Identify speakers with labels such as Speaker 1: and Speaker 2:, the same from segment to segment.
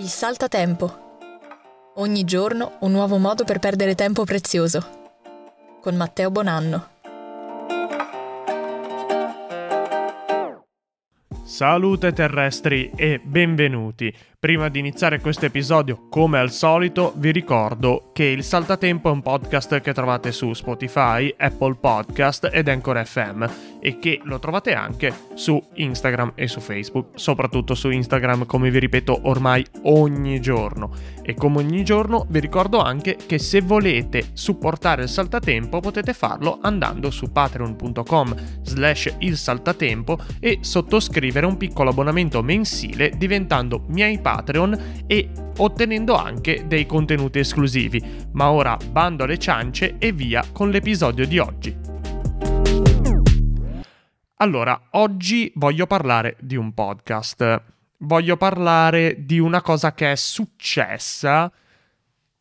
Speaker 1: Il saltatempo. Ogni giorno un nuovo modo per perdere tempo prezioso. Con Matteo Bonanno.
Speaker 2: Salute terrestri e benvenuti. Prima di iniziare questo episodio, come al solito, vi ricordo che il Saltatempo è un podcast che trovate su Spotify, Apple Podcast ed Anchor FM e che lo trovate anche su Instagram e su Facebook, soprattutto su Instagram come vi ripeto ormai ogni giorno. E come ogni giorno vi ricordo anche che se volete supportare il Saltatempo potete farlo andando su patreon.com slash il saltatempo e sottoscrivere un piccolo abbonamento mensile diventando miei Patreon e ottenendo anche dei contenuti esclusivi. Ma ora bando alle ciance e via con l'episodio di oggi. Allora, oggi voglio parlare di un podcast. Voglio parlare di una cosa che è successa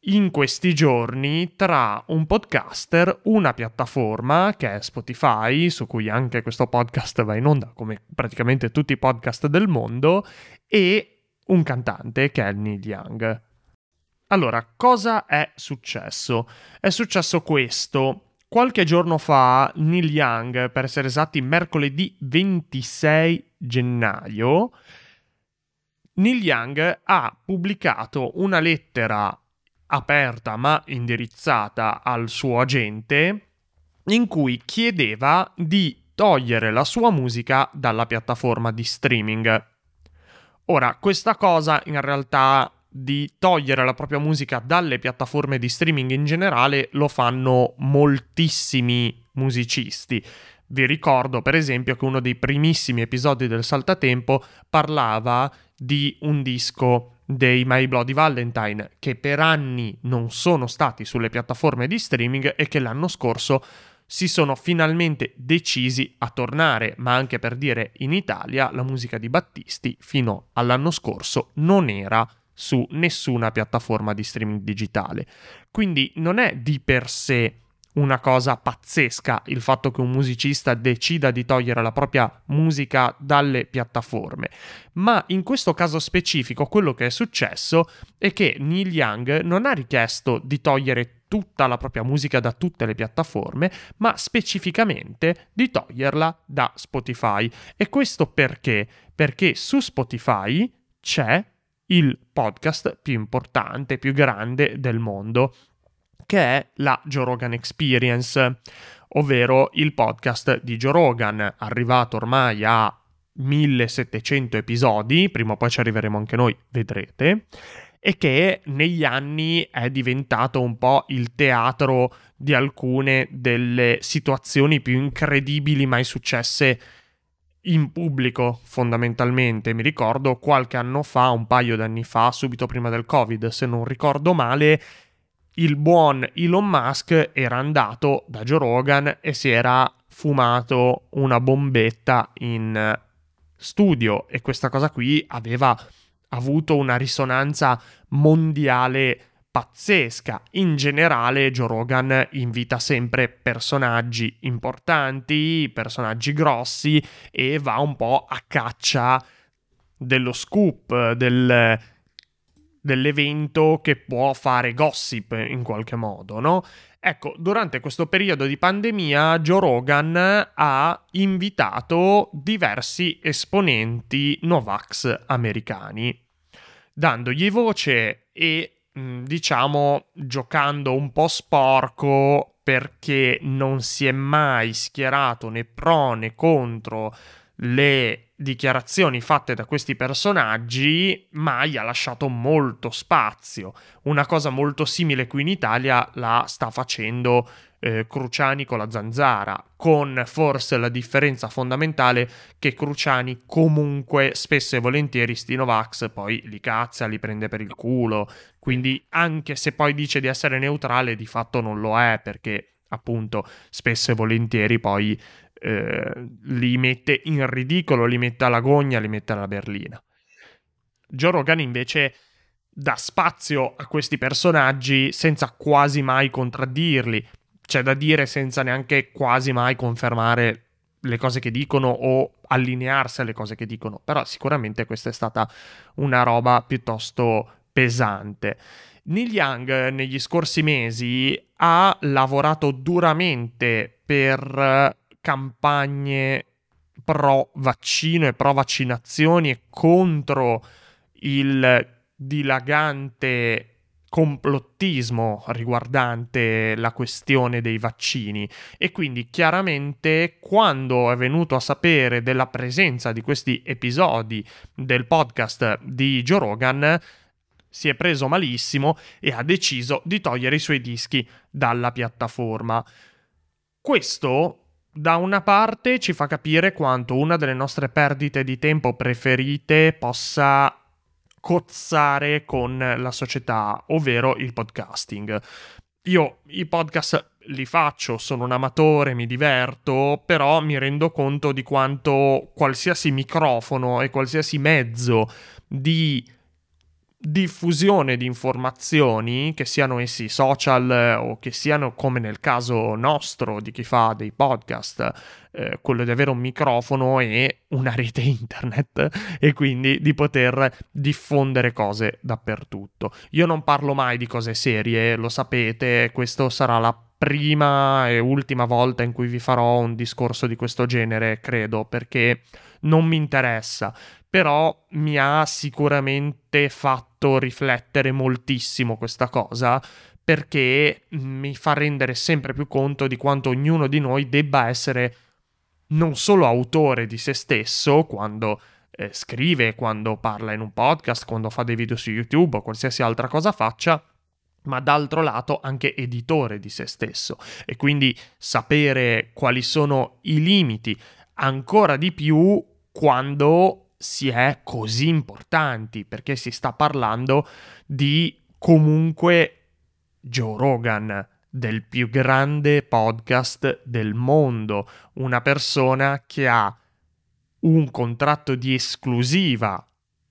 Speaker 2: in questi giorni tra un podcaster, una piattaforma che è Spotify, su cui anche questo podcast va in onda come praticamente tutti i podcast del mondo, e un cantante che è Neil Young. Allora, cosa è successo? È successo questo. Qualche giorno fa Neil Young, per essere esatti mercoledì 26 gennaio, Neil Young ha pubblicato una lettera aperta ma indirizzata al suo agente in cui chiedeva di togliere la sua musica dalla piattaforma di streaming. Ora, questa cosa in realtà di togliere la propria musica dalle piattaforme di streaming in generale lo fanno moltissimi musicisti. Vi ricordo per esempio che uno dei primissimi episodi del Saltatempo parlava di un disco dei My Bloody Valentine che per anni non sono stati sulle piattaforme di streaming e che l'anno scorso si sono finalmente decisi a tornare, ma anche per dire in Italia la musica di Battisti fino all'anno scorso non era su nessuna piattaforma di streaming digitale. Quindi non è di per sé una cosa pazzesca il fatto che un musicista decida di togliere la propria musica dalle piattaforme, ma in questo caso specifico quello che è successo è che Neil Young non ha richiesto di togliere tutta la propria musica da tutte le piattaforme, ma specificamente di toglierla da Spotify. E questo perché? Perché su Spotify c'è il podcast più importante, più grande del mondo, che è la Joe Rogan Experience, ovvero il podcast di Joe Rogan, arrivato ormai a 1700 episodi, prima o poi ci arriveremo anche noi, vedrete e che negli anni è diventato un po' il teatro di alcune delle situazioni più incredibili mai successe in pubblico fondamentalmente. Mi ricordo qualche anno fa, un paio d'anni fa, subito prima del Covid, se non ricordo male, il buon Elon Musk era andato da Joe Rogan e si era fumato una bombetta in studio e questa cosa qui aveva avuto una risonanza mondiale pazzesca. In generale, Joe Rogan invita sempre personaggi importanti, personaggi grossi e va un po' a caccia dello scoop, del, dell'evento che può fare gossip in qualche modo, no? Ecco, durante questo periodo di pandemia Joe Rogan ha invitato diversi esponenti Novax americani, dandogli voce e diciamo giocando un po' sporco perché non si è mai schierato né pro né contro le dichiarazioni fatte da questi personaggi, mai ha lasciato molto spazio. Una cosa molto simile qui in Italia la sta facendo eh, Cruciani con la zanzara, con forse la differenza fondamentale che Cruciani comunque spesso e volentieri sti Novax poi li cazza, li prende per il culo, quindi anche se poi dice di essere neutrale di fatto non lo è perché appunto spesso e volentieri poi eh, li mette in ridicolo, li mette alla gogna, li mette alla berlina. Joe Rogan invece dà spazio a questi personaggi senza quasi mai contraddirli, c'è da dire senza neanche quasi mai confermare le cose che dicono o allinearsi alle cose che dicono, però sicuramente questa è stata una roba piuttosto pesante. Neil Young negli scorsi mesi ha lavorato duramente per campagne pro vaccino e pro vaccinazioni e contro il dilagante complottismo riguardante la questione dei vaccini e quindi chiaramente quando è venuto a sapere della presenza di questi episodi del podcast di Joe Rogan si è preso malissimo e ha deciso di togliere i suoi dischi dalla piattaforma. Questo da una parte ci fa capire quanto una delle nostre perdite di tempo preferite possa cozzare con la società, ovvero il podcasting. Io i podcast li faccio, sono un amatore, mi diverto, però mi rendo conto di quanto qualsiasi microfono e qualsiasi mezzo di diffusione di informazioni, che siano essi social eh, o che siano come nel caso nostro di chi fa dei podcast, eh, quello di avere un microfono e una rete internet e quindi di poter diffondere cose dappertutto. Io non parlo mai di cose serie, lo sapete, questo sarà la prima e ultima volta in cui vi farò un discorso di questo genere, credo, perché non mi interessa. Però mi ha sicuramente fatto riflettere moltissimo questa cosa perché mi fa rendere sempre più conto di quanto ognuno di noi debba essere non solo autore di se stesso quando eh, scrive, quando parla in un podcast, quando fa dei video su YouTube o qualsiasi altra cosa faccia, ma d'altro lato anche editore di se stesso. E quindi sapere quali sono i limiti ancora di più quando si è così importanti perché si sta parlando di comunque Joe Rogan, del più grande podcast del mondo, una persona che ha un contratto di esclusiva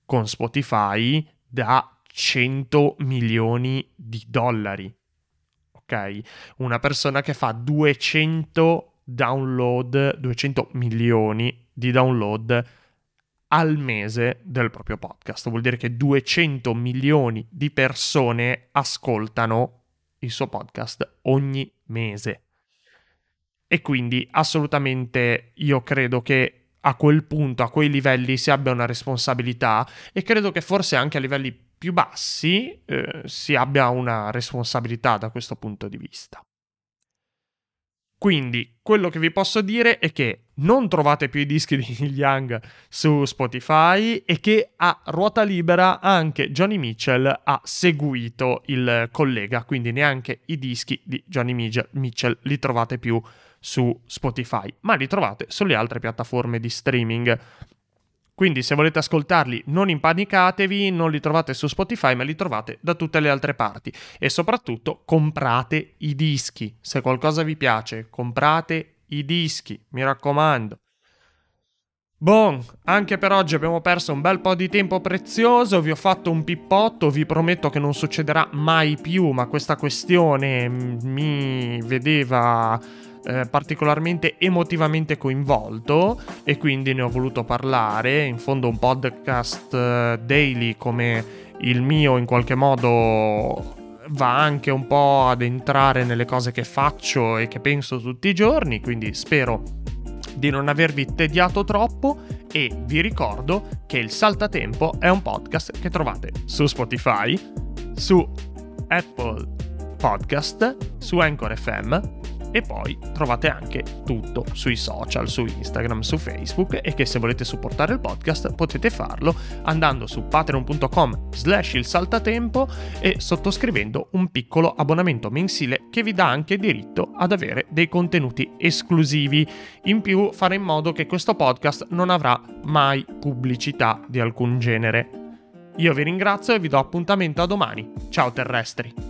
Speaker 2: con Spotify da 100 milioni di dollari. Ok? Una persona che fa 200 download, 200 milioni di download al mese del proprio podcast. Vuol dire che 200 milioni di persone ascoltano il suo podcast ogni mese. E quindi assolutamente io credo che a quel punto, a quei livelli, si abbia una responsabilità e credo che forse anche a livelli più bassi eh, si abbia una responsabilità da questo punto di vista. Quindi quello che vi posso dire è che non trovate più i dischi di Neil Young su Spotify e che a ruota libera anche Johnny Mitchell ha seguito il collega, quindi neanche i dischi di Johnny Mitchell li trovate più su Spotify, ma li trovate sulle altre piattaforme di streaming. Quindi se volete ascoltarli non impanicatevi, non li trovate su Spotify ma li trovate da tutte le altre parti e soprattutto comprate i dischi. Se qualcosa vi piace, comprate i dischi, mi raccomando. Bon, anche per oggi abbiamo perso un bel po' di tempo prezioso, vi ho fatto un pippotto, vi prometto che non succederà mai più, ma questa questione mi vedeva eh, particolarmente emotivamente coinvolto e quindi ne ho voluto parlare. In fondo un podcast eh, daily come il mio in qualche modo va anche un po' ad entrare nelle cose che faccio e che penso tutti i giorni, quindi spero di non avervi tediato troppo e vi ricordo che il Saltatempo è un podcast che trovate su Spotify, su Apple Podcast, su Anchor FM e poi trovate anche tutto sui social, su Instagram, su Facebook e che se volete supportare il podcast potete farlo andando su patreon.com slash il saltatempo e sottoscrivendo un piccolo abbonamento mensile che vi dà anche diritto ad avere dei contenuti esclusivi. In più fare in modo che questo podcast non avrà mai pubblicità di alcun genere. Io vi ringrazio e vi do appuntamento a domani. Ciao terrestri!